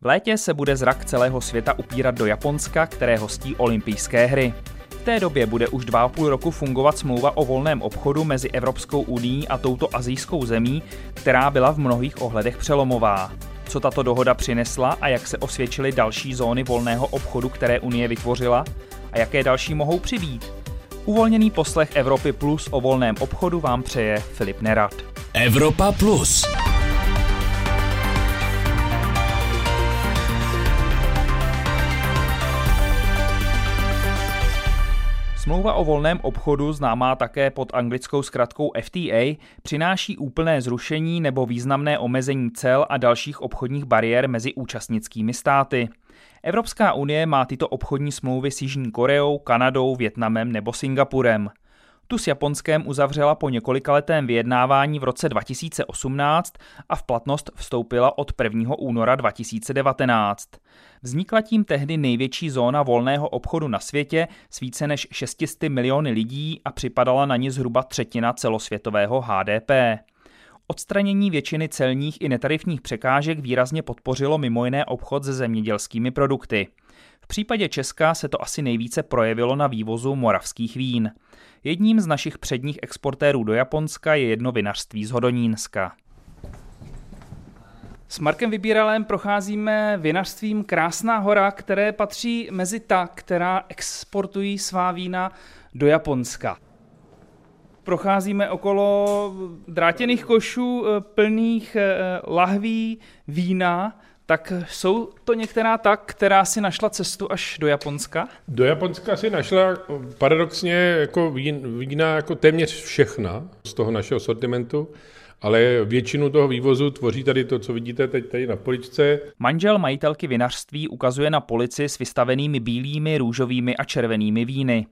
V létě se bude zrak celého světa upírat do Japonska, které hostí olympijské hry. V té době bude už dva a půl roku fungovat smlouva o volném obchodu mezi Evropskou uní a touto azijskou zemí, která byla v mnohých ohledech přelomová. Co tato dohoda přinesla a jak se osvědčily další zóny volného obchodu, které Unie vytvořila a jaké další mohou přibýt? Uvolněný poslech Evropy Plus o volném obchodu vám přeje Filip Nerad. Evropa Plus. Smlouva o volném obchodu, známá také pod anglickou zkratkou FTA, přináší úplné zrušení nebo významné omezení cel a dalších obchodních bariér mezi účastnickými státy. Evropská unie má tyto obchodní smlouvy s Jižní Koreou, Kanadou, Větnamem nebo Singapurem. Tu s Japonskem uzavřela po několikaletém vyjednávání v roce 2018 a v platnost vstoupila od 1. února 2019. Vznikla tím tehdy největší zóna volného obchodu na světě s více než 600 miliony lidí a připadala na ní zhruba třetina celosvětového HDP. Odstranění většiny celních i netarifních překážek výrazně podpořilo mimo jiné obchod se zemědělskými produkty. V případě Česka se to asi nejvíce projevilo na vývozu moravských vín. Jedním z našich předních exportérů do Japonska je jedno vinařství z Hodonínska. S Markem Vybíralem procházíme vinařstvím Krásná hora, které patří mezi ta, která exportují svá vína do Japonska. Procházíme okolo drátěných košů eh, plných eh, lahví vína, tak jsou to některá tak, která si našla cestu až do Japonska? Do Japonska si našla paradoxně jako vína jako téměř všechna z toho našeho sortimentu ale většinu toho vývozu tvoří tady to, co vidíte teď tady na poličce. Manžel majitelky vinařství ukazuje na polici s vystavenými bílými, růžovými a červenými víny.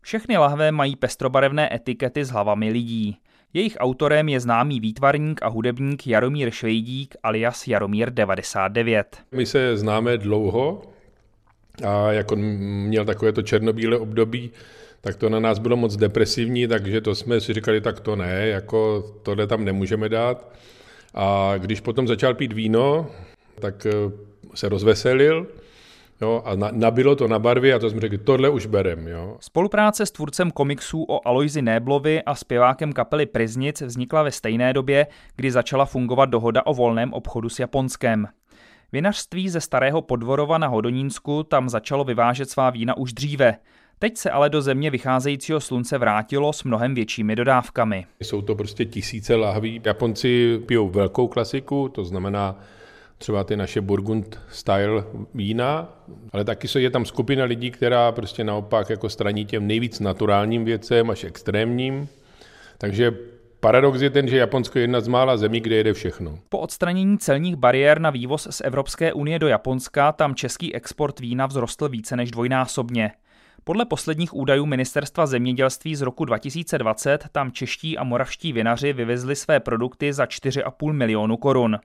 Všechny lahve mají pestrobarevné etikety s hlavami lidí. Jejich autorem je známý výtvarník a hudebník Jaromír Švejdík alias Jaromír 99. My se známe dlouho a jak on měl takové to černobílé období, tak to na nás bylo moc depresivní, takže to jsme si říkali, tak to ne, jako tohle tam nemůžeme dát. A když potom začal pít víno, tak eh, se rozveselil, Jo, a na, nabilo to na barvě a to jsme řekli, tohle už berem. Jo. Spolupráce s tvůrcem komiksů o Aloizi Néblovi a zpěvákem kapely Priznic vznikla ve stejné době, kdy začala fungovat dohoda o volném obchodu s Japonskem. Vinařství ze starého Podvorova na Hodonínsku tam začalo vyvážet svá vína už dříve. Teď se ale do země vycházejícího slunce vrátilo s mnohem většími dodávkami. Jsou to prostě tisíce lahví. Japonci pijou velkou klasiku, to znamená třeba ty naše Burgund style vína, ale taky je tam skupina lidí, která prostě naopak jako straní těm nejvíc naturálním věcem až extrémním. Takže Paradox je ten, že Japonsko je jedna z mála zemí, kde jede všechno. Po odstranění celních bariér na vývoz z Evropské unie do Japonska tam český export vína vzrostl více než dvojnásobně. Podle posledních údajů Ministerstva zemědělství z roku 2020 tam čeští a moravští vinaři vyvezli své produkty za 4,5 milionu korun.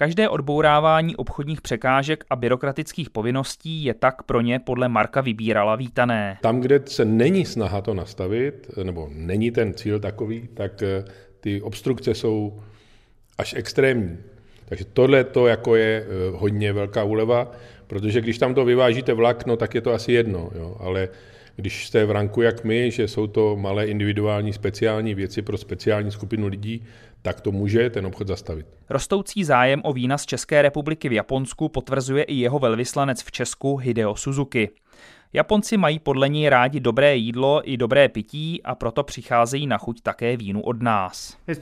Každé odbourávání obchodních překážek a byrokratických povinností je tak pro ně podle Marka Vybírala vítané. Tam, kde se není snaha to nastavit, nebo není ten cíl takový, tak eh, ty obstrukce jsou až extrémní. Takže tohle to jako je eh, hodně velká úleva, protože když tam to vyvážíte vlak, no tak je to asi jedno, jo, ale když jste v ranku jak my, že jsou to malé individuální speciální věci pro speciální skupinu lidí, tak to může ten obchod zastavit. Rostoucí zájem o vína z České republiky v Japonsku potvrzuje i jeho velvyslanec v Česku Hideo Suzuki. Japonci mají podle něj rádi dobré jídlo i dobré pití a proto přicházejí na chuť také vínu od nás. Uh,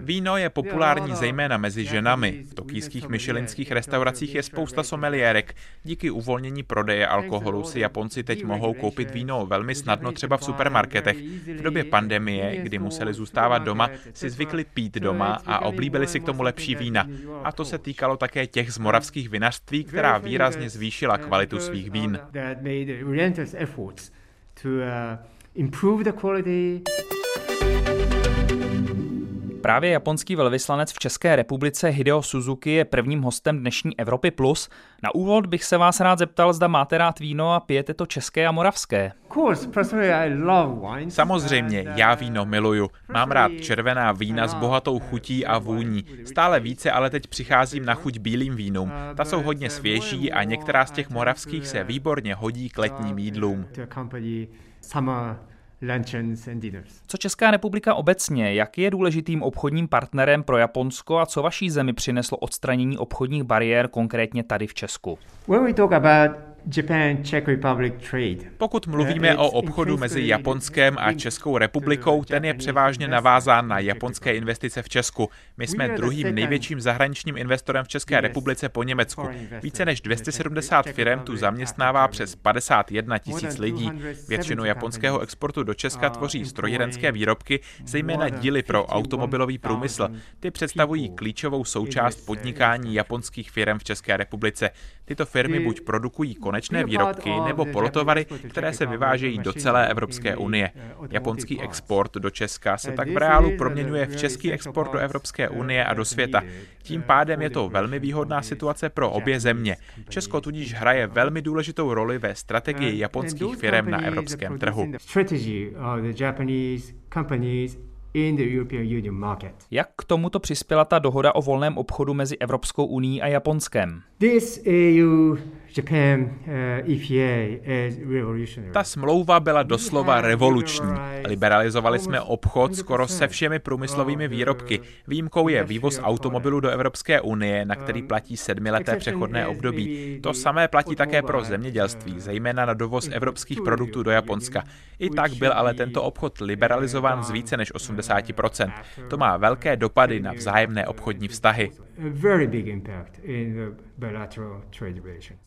Víno je populární zejména mezi ženami. V tokijských myšelinských restauracích je spousta someliérek. Díky uvolnění prodeje alkoholu si Japonci teď mohou koupit víno velmi snadno třeba v supermarketech. V době pandemie, kdy museli zůstávat doma, si zvykli pít doma a oblíbili si k tomu lepší vína. A to se týkalo také těch z moravských vinařství, která výrazně zvýšila kvalitu svých vín. Právě japonský velvyslanec v České republice Hideo Suzuki je prvním hostem dnešní Evropy Plus. Na úvod bych se vás rád zeptal, zda máte rád víno a pijete to české a moravské. Samozřejmě, já víno miluju. Mám rád červená vína s bohatou chutí a vůní. Stále více ale teď přicházím na chuť bílým vínům. Ta jsou hodně svěží a některá z těch moravských se výborně hodí k letním jídlům. Co Česká republika obecně, jak je důležitým obchodním partnerem pro Japonsko a co vaší zemi přineslo odstranění obchodních bariér konkrétně tady v Česku? When we talk about Pokud mluvíme o obchodu mezi Japonskem a Českou republikou, ten je převážně navázán na japonské investice v Česku. My jsme druhým největším zahraničním investorem v České republice po Německu. Více než 270 firm tu zaměstnává přes 51 tisíc lidí. Většinu japonského exportu do Česka tvoří strojírenské výrobky, zejména díly pro automobilový průmysl. Ty představují klíčovou součást podnikání japonských firm v České republice. Tyto firmy buď produkují konečné výrobky nebo polotovary, které se vyvážejí do celé Evropské unie. Japonský export do Česka se tak v reálu proměňuje v český export do Evropské unie a do světa. Tím pádem je to velmi výhodná situace pro obě země. Česko tudíž hraje velmi důležitou roli ve strategii japonských firm na evropském trhu in the European Union market. Jak k tomuto přispěla ta dohoda o volném obchodu mezi Evropskou uní a Japonskem? This EU Uh, is revolutionary. Ta smlouva byla doslova revoluční. Liberalizovali jsme obchod skoro se všemi průmyslovými výrobky. Výjimkou je vývoz automobilů do Evropské unie, na který platí sedmileté přechodné období. To samé platí také pro zemědělství, zejména na dovoz evropských produktů do Japonska. I tak byl ale tento obchod liberalizován z více než 80%. To má velké dopady na vzájemné obchodní vztahy.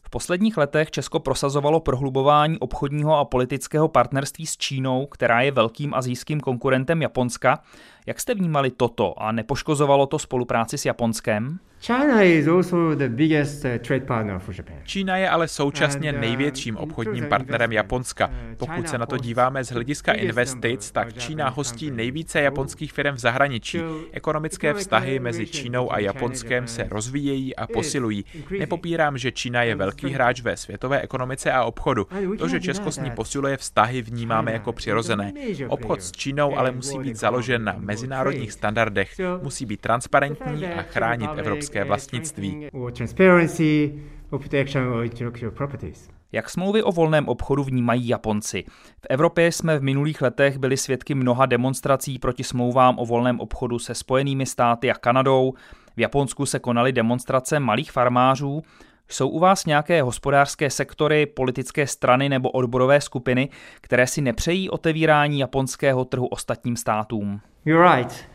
V posledních letech Česko prosazovalo prohlubování obchodního a politického partnerství s Čínou, která je velkým azijským konkurentem Japonska. Jak jste vnímali toto a nepoškozovalo to spolupráci s Japonskem? Čína je ale současně uh, největším obchodním partnerem Japonska. Uh, Pokud se na to díváme z hlediska investic, tak Čína hostí nejvíce japonských firm v zahraničí. Ekonomické vztahy mezi Čínou a Japonskem se rozvíjejí a posilují. Nepopírám, že Čína je velký hráč ve světové ekonomice a obchodu. To, že Česko s ní posiluje vztahy, vnímáme jako přirozené. Obchod s Čínou ale musí být založen na mezinárodních standardech, musí být transparentní a chránit evropské vlastnictví. Jak smlouvy o volném obchodu vnímají Japonci? V Evropě jsme v minulých letech byli svědky mnoha demonstrací proti smlouvám o volném obchodu se Spojenými státy a Kanadou. V Japonsku se konaly demonstrace malých farmářů. Jsou u vás nějaké hospodářské sektory, politické strany nebo odborové skupiny, které si nepřejí otevírání japonského trhu ostatním státům? You're right.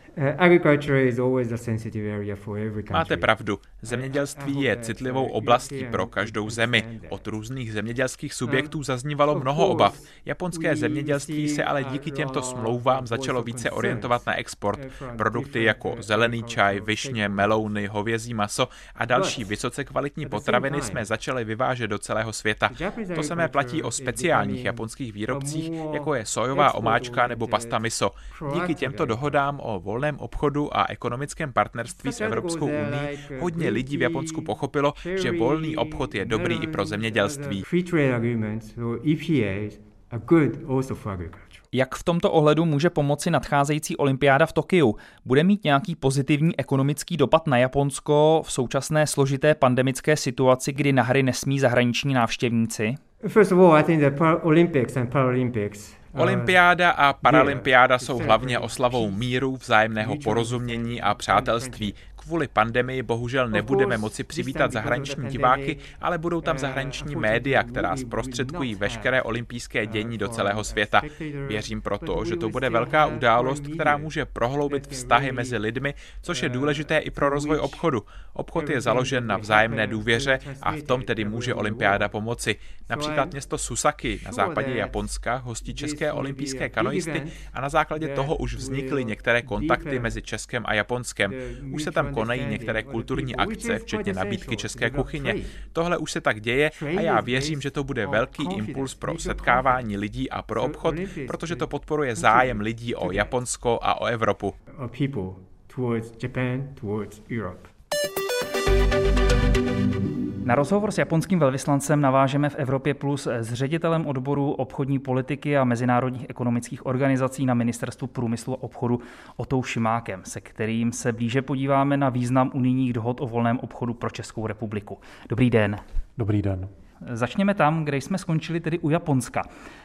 Máte pravdu. Zemědělství je citlivou oblastí pro každou zemi. Od různých zemědělských subjektů zaznívalo mnoho obav. Japonské zemědělství se ale díky těmto smlouvám začalo více orientovat na export. Produkty jako zelený čaj, višně, melouny, hovězí maso a další vysoce kvalitní potraviny jsme začali vyvážet do celého světa. To samé platí o speciálních japonských výrobcích, jako je sojová omáčka nebo pasta miso. Díky těmto dohodám o volné volném obchodu a ekonomickém partnerství s Evropskou unii hodně lidí v Japonsku pochopilo, že volný obchod je dobrý i pro zemědělství. Jak v tomto ohledu může pomoci nadcházející olympiáda v Tokiu? Bude mít nějaký pozitivní ekonomický dopad na Japonsko v současné složité pandemické situaci, kdy na hry nesmí zahraniční návštěvníci? First of all, I think the Olympics and Paralympics Olympiáda a paralympiáda jsou hlavně oslavou míru, vzájemného porozumění a přátelství, kvůli pandemii bohužel nebudeme moci přivítat zahraniční diváky, ale budou tam zahraniční média, která zprostředkují veškeré olympijské dění do celého světa. Věřím proto, že to bude velká událost, která může prohloubit vztahy mezi lidmi, což je důležité i pro rozvoj obchodu. Obchod je založen na vzájemné důvěře a v tom tedy může olympiáda pomoci. Například město Susaki na západě Japonska hostí české olympijské kanoisty a na základě toho už vznikly některé kontakty mezi Českem a Japonskem. Už se tam konají některé kulturní akce, včetně nabídky české kuchyně. Tohle už se tak děje a já věřím, že to bude velký impuls pro setkávání lidí a pro obchod, protože to podporuje zájem lidí o Japonsko a o Evropu. towards Japan, towards Europe. Na rozhovor s japonským velvyslancem navážeme v Evropě Plus s ředitelem odboru obchodní politiky a mezinárodních ekonomických organizací na Ministerstvu průmyslu a obchodu Otou Šimákem, se kterým se blíže podíváme na význam unijních dohod o volném obchodu pro Českou republiku. Dobrý den. Dobrý den. Začněme tam, kde jsme skončili, tedy u Japonska.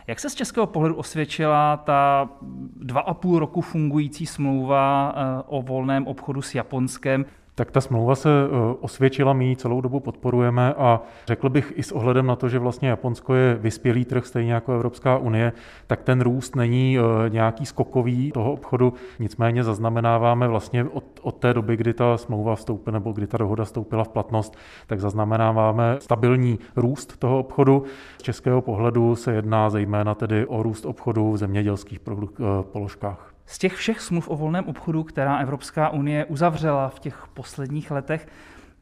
Jak se z českého pohledu osvědčila ta dva a půl roku fungující smlouva eh, o volném obchodu s Japonskem? Tak ta smlouva se eh, osvědčila, my ji celou dobu podporujeme a řekl bych i s ohledem na to, že vlastně Japonsko je vyspělý trh, stejně jako Evropská unie, tak ten růst není eh, nějaký skokový toho obchodu, nicméně zaznamenáváme vlastně od, od té doby, kdy ta smlouva vstoupila nebo kdy ta dohoda vstoupila v platnost, tak zaznamenáváme stabilní růst toho obchodu. Z českého pohledu se jedná zejména tedy o růst obchodu v zemědělských produk- eh, položkách. Z těch všech smluv o volném obchodu, která Evropská unie uzavřela v těch posledních letech,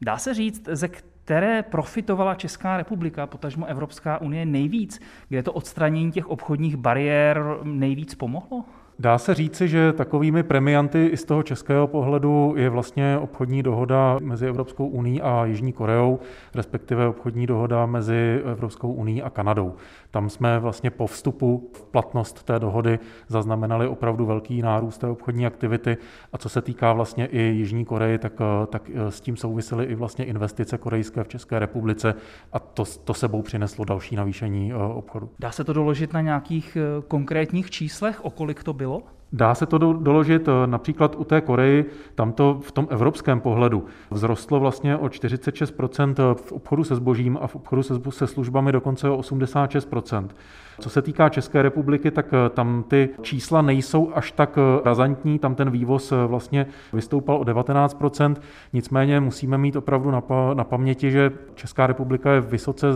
dá se říct, ze které profitovala Česká republika, potažmo Evropská unie nejvíc, kde to odstranění těch obchodních bariér nejvíc pomohlo? Dá se říci, že takovými premianty i z toho českého pohledu je vlastně obchodní dohoda mezi Evropskou uní a Jižní Koreou, respektive obchodní dohoda mezi Evropskou uní a Kanadou. Tam jsme vlastně po vstupu v platnost té dohody zaznamenali opravdu velký nárůst té obchodní aktivity a co se týká vlastně i Jižní Koreje, tak, tak s tím souvisely i vlastně investice korejské v České republice a to, to sebou přineslo další navýšení eh, obchodu. Dá se to doložit na nějakých eh, konkrétních číslech, o kolik to bylo? Dá se to doložit eh, například u té Koreji, tam to v tom evropském pohledu vzrostlo vlastně o 46% v obchodu se zbožím a v obchodu se, službami dokonce o 86%. Co se týká České republiky, tak eh, tam ty čísla nejsou až tak eh, razantní, tam ten vývoz vlastně vystoupal o 19%, nicméně musíme mít opravdu na, na paměti, že Česká republika je vysoce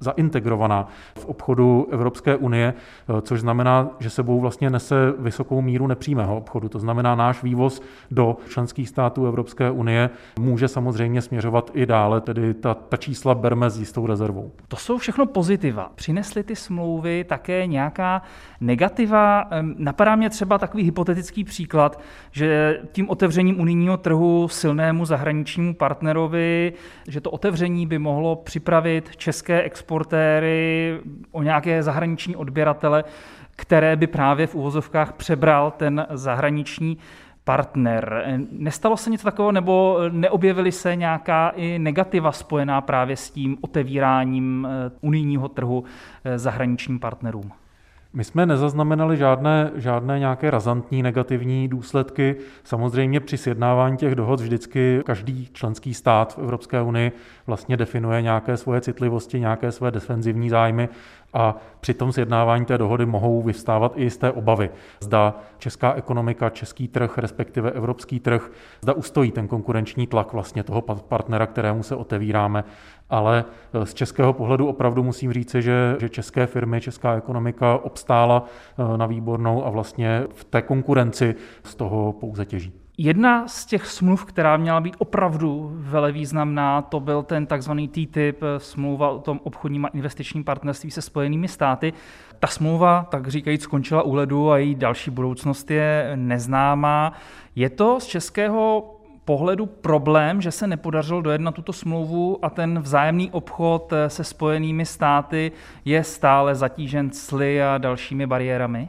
zaintegrovaná v obchodu Evropské unie, eh, což znamená, že sebou vlastně nese vysokou míru nepřímého obchodu. To znamená, náš vývoz do členských států Evropské unie může samozřejmě směřovat i dále, tedy ta, ta čísla berme s jistou rezervou. To jsou všechno pozitiva. Přinesly ty smlouvy také nějaká negativa? Napadá mě třeba takový hypotetický příklad, že tím otevřením unijního trhu silnému zahraničnímu partnerovi, že to otevření by mohlo připravit české exportéry, o nějaké zahraniční odběratele, které by právě v uvozovkách přebral ten zahraniční partner. Nestalo se něco takového, nebo neobjevily se nějaká i negativa spojená právě s tím otevíráním eh, unijního trhu eh, zahraničním partnerům? My jsme nezaznamenali žádné, žádné nějaké razantní negativní důsledky. Samozřejmě při sjednávání těch dohod vždycky každý členský stát v Evropské unii vlastně definuje nějaké svoje citlivosti, nějaké své defenzivní zájmy a při tom sjednávání té dohody mohou vyvstávat i jisté obavy. Zda česká ekonomika, český trh, respektive evropský trh, zda ustojí ten konkurenční tlak vlastně toho partnera, kterému se otevíráme. Ale z českého pohledu opravdu musím říci, že, že české firmy, česká ekonomika obstála eh, na výbornou a vlastně v té konkurenci z toho pouze těží. Jedna z těch smluv, která měla být opravdu velevýznamná, to byl ten takzvaný TTIP, smlouva o tom obchodním a investičním partnerství se Spojenými státy. Ta smlouva, tak říkajíc, skončila u ledu a její další budoucnost je neznámá. Je to z českého pohledu problém, že se nepodařilo dojednat tuto smlouvu a ten vzájemný obchod se Spojenými státy je stále zatížen cly a dalšími bariérami?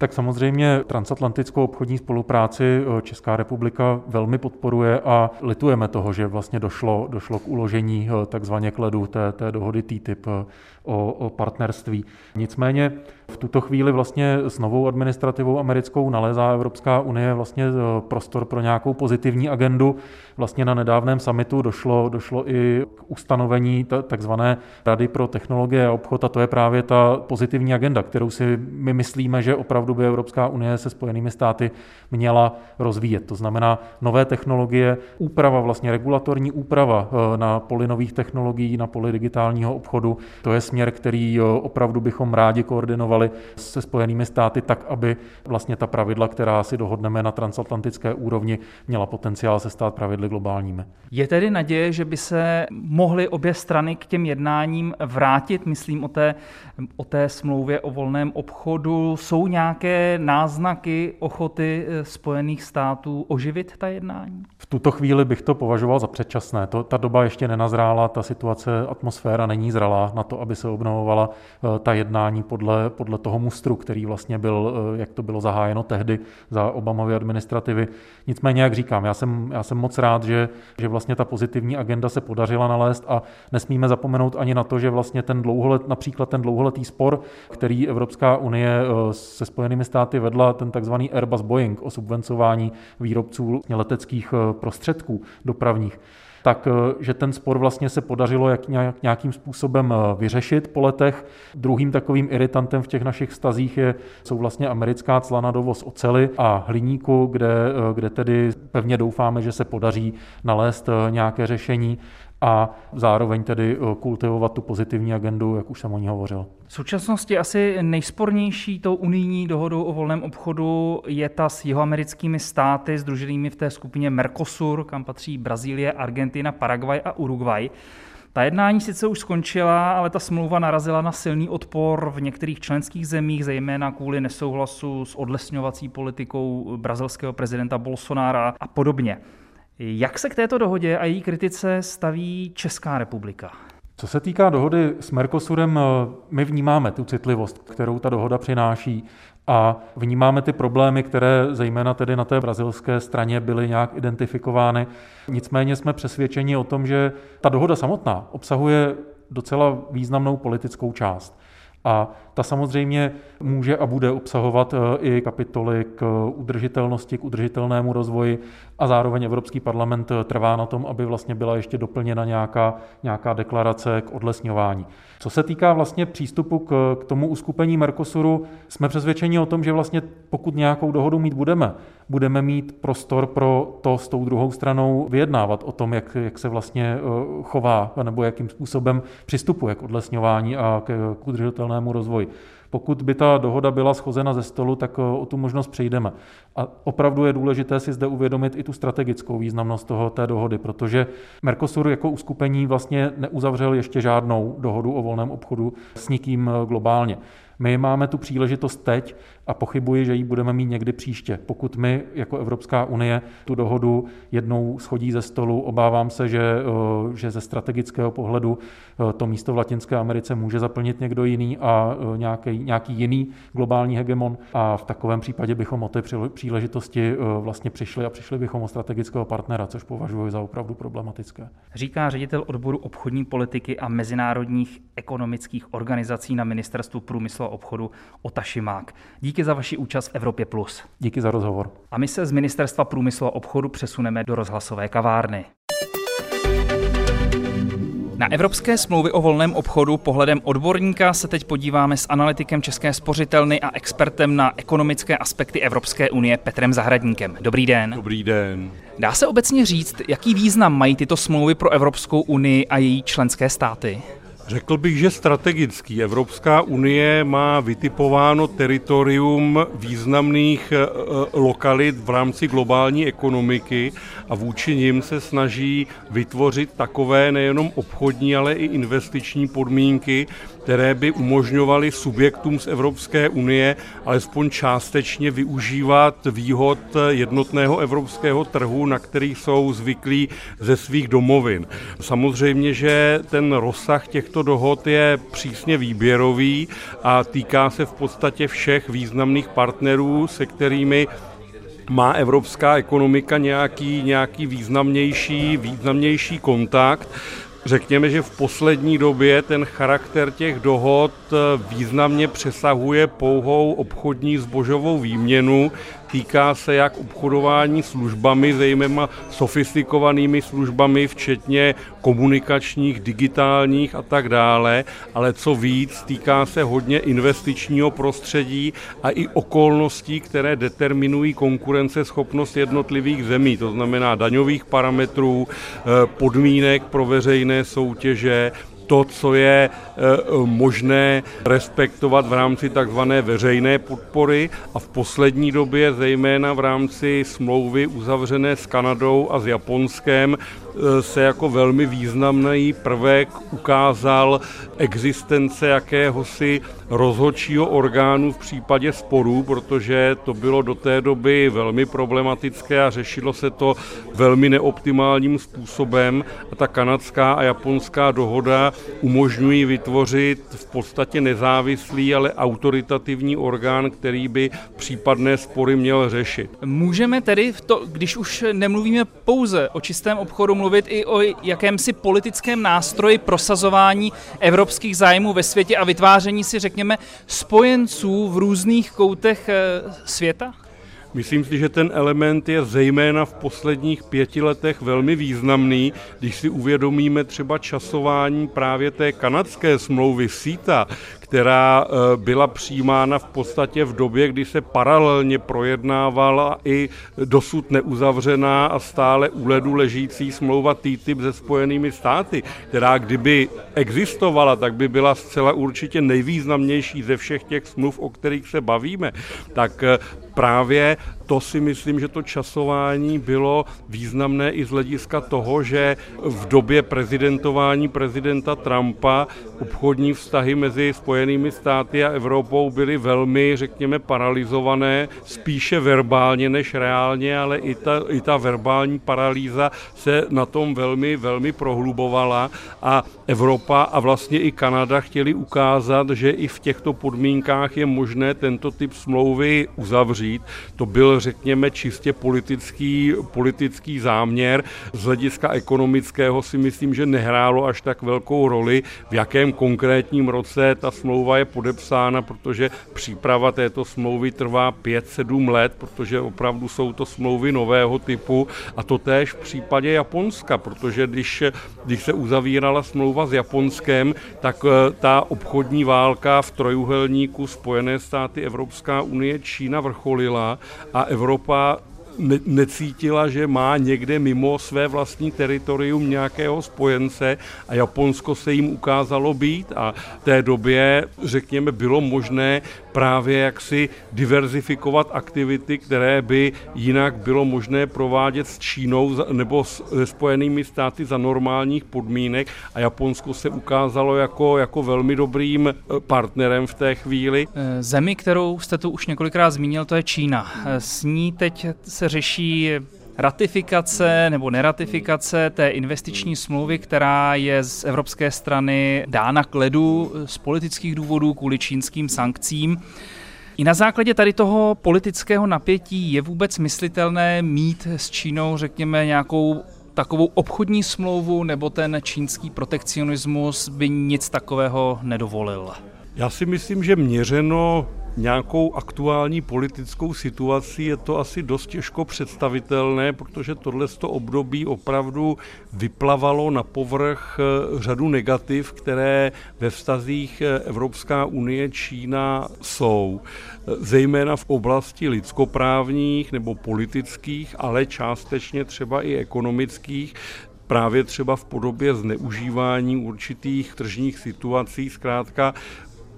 Tak samozřejmě transatlantickou obchodní spolupráci eh, Česká republika velmi podporuje a litujeme toho, že vlastně došlo, došlo k uložení eh, takzvaně k ledu té, té dohody TTIP eh, o, o partnerství. Nicméně v tuto chvíli vlastně s novou administrativou americkou nalézá Evropská unie vlastně prostor pro nějakou pozitivní agendu. Vlastně na nedávném summitu došlo, došlo i k ustanovení takzvané Rady pro technologie a obchod a to je právě ta pozitivní agenda, kterou si my myslíme, že opravdu opravdu by Evropská unie se Spojenými státy měla rozvíjet. To znamená nové technologie, úprava, vlastně regulatorní úprava eh, na poli nových technologií, na poli digitálního obchodu. To je směr, který eh, opravdu bychom rádi koordinovali se Spojenými státy tak, aby vlastně ta pravidla, která si dohodneme na transatlantické úrovni, měla potenciál se stát pravidly globálními. Je tedy naděje, že by se mohly obě strany k těm jednáním vrátit, myslím o té, o té smlouvě o volném obchodu. Jsou nějaké nějaké náznaky ochoty eh, Spojených států oživit ta jednání? V tuto chvíli bych to považoval za předčasné. To, ta doba ještě nenazrála, ta situace, atmosféra není zralá na to, aby se obnovovala eh, ta jednání podle, podle toho mustru, který vlastně byl, jak to bylo zahájeno tehdy za Obamovy administrativy. Nicméně, jak říkám, já jsem, já jsem moc rád, že, že vlastně ta pozitivní agenda se podařila nalézt a nesmíme zapomenout ani na to, že vlastně ten dlouholet, například ten dlouholetý spor, který Evropská unie eh, se Spojenými státy vedla, ten takzvaný Airbus Boeing o subvencování výrobců leteckých eh, prostředků dopravních, tak eh, že ten spor vlastně se podařilo jak nějakým způsobem vyřešit po letech. Druhým takovým iritantem v těch našich stazích je, jsou vlastně americká cla na dovoz ocely a hliníku, kde, kde tedy pevně doufáme, že se podaří nalézt nějaké řešení a zároveň tedy eh, kultivovat tu pozitivní agendu, jak už jsem o ní hovořil. V současnosti asi nejspornější tou unijní dohodou o volném obchodu je ta s jihoamerickými státy združenými v té skupině Mercosur, kam patří Brazílie, Argentina, Paraguay a Uruguay. Ta jednání sice už skončila, ale ta smlouva narazila na silný odpor v některých členských zemích, zejména kvůli nesouhlasu s odlesňovací politikou brazilského prezidenta Bolsonára a podobně. Jak se k této dohodě a její kritice staví Česká republika? Co se týká dohody s Mercosurem, my vnímáme tu citlivost, kterou ta dohoda přináší a vnímáme ty problémy, které zejména tedy na té brazilské straně byly nějak identifikovány. Nicméně jsme přesvědčeni o tom, že ta dohoda samotná obsahuje docela významnou politickou část. A ta samozřejmě může a bude obsahovat eh, i kapitoly k udržitelnosti, k udržitelnému rozvoji a zároveň Evropský parlament eh, trvá na tom, aby vlastně byla ještě doplněna nějaká, nějaká deklarace k odlesňování. Co se týká vlastně přístupu k, k tomu uskupení Mercosuru, jsme přesvědčeni o tom, že vlastně pokud nějakou dohodu mít budeme, budeme mít prostor pro to s tou druhou stranou vyjednávat o tom, jak, jak se vlastně chová nebo jakým způsobem přistupuje k odlesňování a k, k udržitelnému rozvoji. Pokud by ta dohoda byla schozena ze stolu, tak eh, o tu možnost přejdeme. A opravdu je důležité si zde uvědomit i tu strategickou významnost toho, té dohody, protože Mercosur jako uskupení vlastně neuzavřel ještě žádnou dohodu o volném obchodu s nikým eh, globálně. My máme tu příležitost teď a pochybuji, že ji budeme mít někdy příště. Pokud my jako Evropská unie tu dohodu jednou schodí ze stolu, obávám se, že, eh, že ze strategického pohledu eh, to místo v Latinské Americe může zaplnit někdo jiný a nějaký, nějaký jiný globální hegemon a v takovém případě bychom o té příležitosti vlastně přišli a přišli bychom o strategického partnera, což považuji za opravdu problematické. Říká ředitel odboru obchodní politiky a mezinárodních ekonomických organizací na Ministerstvu průmyslu a obchodu Otašimák. Díky za vaši účast v Evropě+. Plus. Díky za rozhovor. A my se z Ministerstva průmyslu a obchodu přesuneme do rozhlasové kavárny. Na evropské smlouvy o volném obchodu pohledem odborníka se teď podíváme s analytikem České spořitelny a expertem na ekonomické aspekty Evropské unie Petrem Zahradníkem. Dobrý den. Dobrý den. Dá se obecně říct, jaký význam mají tyto smlouvy pro Evropskou unii a její členské státy? Řekl bych, že strategický. Evropská unie má vytipováno teritorium významných eh, lokalit v rámci globální ekonomiky a vůči nim se snaží vytvořit takové nejenom obchodní, ale i investiční podmínky, které by umožňovaly subjektům z Evropské unie alespoň částečně využívat výhod jednotného evropského trhu, na který jsou zvyklí ze svých domovin. Samozřejmě, že ten rozsah těchto dohod je přísně výběrový a týká se v podstatě všech významných partnerů, se kterými má evropská ekonomika nějaký, nějaký významnější, významnější kontakt. Řekněme, že v poslední době ten charakter těch dohod významně přesahuje pouhou obchodní zbožovou výměnu. Týká se jak obchodování službami, zejména sofistikovanými službami, včetně komunikačních, digitálních a tak dále, ale co víc, týká se hodně investičního prostředí a i okolností, které determinují konkurenceschopnost jednotlivých zemí, to znamená daňových parametrů, eh, podmínek pro veřejné soutěže, to, co je eh, možné respektovat v rámci takzvané veřejné podpory a v poslední době, zejména v rámci smlouvy uzavřené s Kanadou a s Japonskem, e, se jako velmi významný prvek ukázal existence jakéhosi rozhodčího orgánu v případě sporů, protože to bylo do té doby velmi problematické a řešilo se to velmi neoptimálním způsobem. A ta kanadská a japonská dohoda umožňují vytvořit v podstatě nezávislý, ale autoritativní orgán, který by případné spory měl řešit. Můžeme tedy, to, když už nemluvíme pouze o čistém obchodu, mluvit i o jakémsi politickém nástroji prosazování evropských zájmů ve světě a vytváření si, řekněme, spojenců v různých koutech eh, světa? Myslím si, že ten element je zejména v posledních pěti letech velmi významný, když si uvědomíme třeba časování právě té kanadské smlouvy SITA, která eh, byla přijímána v podstatě v době, kdy se paralelně projednávala i dosud neuzavřená a stále u ledu ležící smlouva TTIP se Spojenými státy, která kdyby existovala, tak by byla zcela určitě nejvýznamnější ze všech těch smluv, o kterých se bavíme. Tak eh, právě to si myslím, že to časování bylo významné i z hlediska toho, že v době prezidentování prezidenta Trumpa obchodní vztahy mezi Spojenými státy a Evropou byly velmi, řekněme, paralizované, spíše verbálně než reálně, ale i ta, i ta verbální paralýza se na tom velmi, velmi prohlubovala a Evropa a vlastně i Kanada chtěli ukázat, že i v těchto podmínkách je možné tento typ smlouvy uzavřít. To byl řekněme, čistě politický, politický záměr. Z hlediska ekonomického si myslím, že nehrálo až tak velkou roli, v jakém konkrétním roce ta smlouva je podepsána, protože příprava této smlouvy trvá 5-7 let, protože opravdu jsou to smlouvy nového typu a to též v případě Japonska, protože když, když se uzavírala smlouva s Japonskem, tak eh, ta obchodní válka v trojuhelníku Spojené státy, Evropská unie, Čína vrcholila a Evropa ne, necítila, že má někde mimo své vlastní teritorium nějakého spojence a Japonsko se jim ukázalo být a v té době, řekněme, bylo možné právě jaksi diverzifikovat aktivity, které by jinak bylo možné provádět s Čínou nebo se Spojenými státy za normálních podmínek a Japonsko se ukázalo jako, jako velmi dobrým eh, partnerem v té chvíli. Eh, zemi, kterou jste tu už několikrát zmínil, to je Čína. Eh, s ní teď se řeší ratifikace nebo neratifikace té investiční smlouvy, která je z evropské strany dána k ledu z politických důvodů kvůli čínským sankcím. I na základě tady toho politického napětí je vůbec myslitelné mít s Čínou, řekněme, nějakou takovou obchodní smlouvu, nebo ten čínský protekcionismus by nic takového nedovolil? Já si myslím, že měřeno nějakou aktuální politickou situací je to asi dost těžko představitelné, protože tohle období opravdu vyplavalo na povrch eh, řadu negativ, které ve vztazích eh, Evropská unie, Čína jsou, eh, zejména v oblasti lidskoprávních nebo politických, ale částečně třeba i ekonomických, právě třeba v podobě zneužívání určitých tržních situací. Zkrátka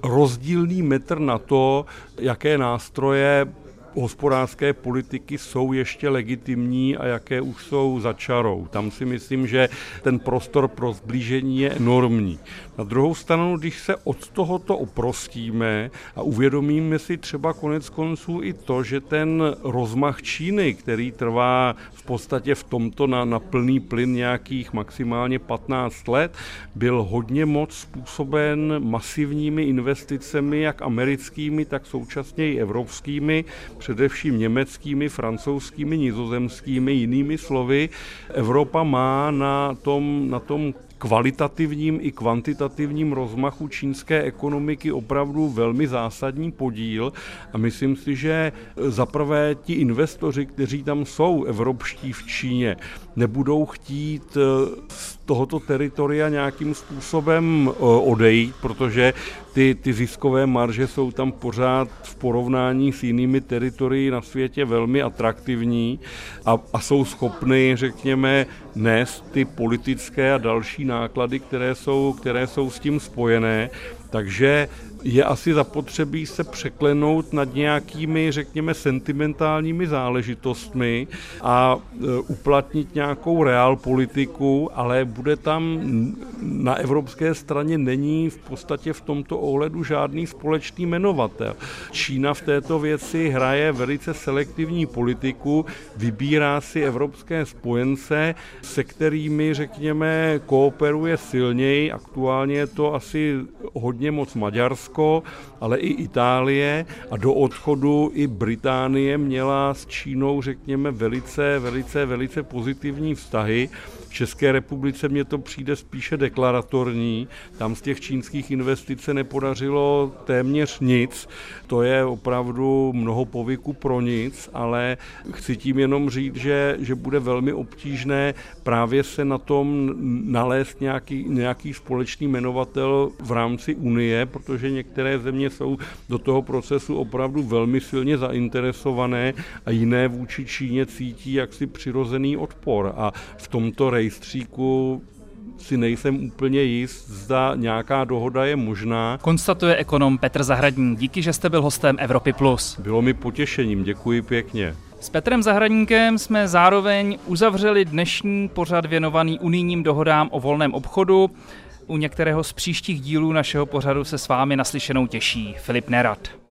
rozdílný metr na to, jaké nástroje hospodářské politiky jsou ještě legitimní a jaké už jsou za čarou. Tam si myslím, že ten prostor pro zblížení je enormní. Na druhou stranu, když se od tohoto oprostíme a uvědomíme si třeba konec konců i to, že ten rozmach Číny, který trvá v podstatě v tomto na, na plný plyn nějakých maximálně 15 let, byl hodně moc způsoben masivními investicemi, jak americkými, tak současně i evropskými, především německými, francouzskými, nizozemskými, jinými slovy. Evropa má na tom, na tom kvalitativním i kvantitativním rozmachu čínské ekonomiky opravdu velmi zásadní podíl. A myslím si, že zaprvé ti investoři, kteří tam jsou evropští v Číně, nebudou chtít eh, z tohoto teritoria nějakým způsobem eh, odejít, protože ty, ty ziskové marže jsou tam pořád v porovnání s jinými teritorii na světě velmi atraktivní a, a jsou schopny, řekněme, nést ty politické a další náklady, které jsou, které jsou s tím spojené. Takže je asi zapotřebí se překlenout nad nějakými, řekněme, sentimentálními záležitostmi a e, uplatnit nějakou reál politiku, ale bude tam na evropské straně není v podstatě v tomto ohledu žádný společný jmenovatel. Čína v této věci hraje velice selektivní politiku, vybírá si evropské spojence, se kterými, řekněme, kooperuje silněji. Aktuálně je to asi hodně moc Maďarsko, ale i Itálie a do odchodu i Británie měla s Čínou, řekněme, velice, velice, velice pozitivní vztahy. České republice mně to přijde spíše deklaratorní. Tam z těch čínských investic se nepodařilo téměř nic. To je opravdu mnoho povyku pro nic, ale chci tím jenom říct, že, že bude velmi obtížné právě se na tom nalézt nějaký, nějaký společný jmenovatel v rámci Unie, protože některé země jsou do toho procesu opravdu velmi silně zainteresované a jiné vůči Číně cítí jaksi přirozený odpor. A v tomto rejstříku si nejsem úplně jist, zda nějaká dohoda je možná. Konstatuje ekonom Petr Zahradník. Díky, že jste byl hostem Evropy+. Plus. Bylo mi potěšením, děkuji pěkně. S Petrem Zahradníkem jsme zároveň uzavřeli dnešní pořad věnovaný unijním dohodám o volném obchodu. U některého z příštích dílů našeho pořadu se s vámi naslyšenou těší Filip Nerad.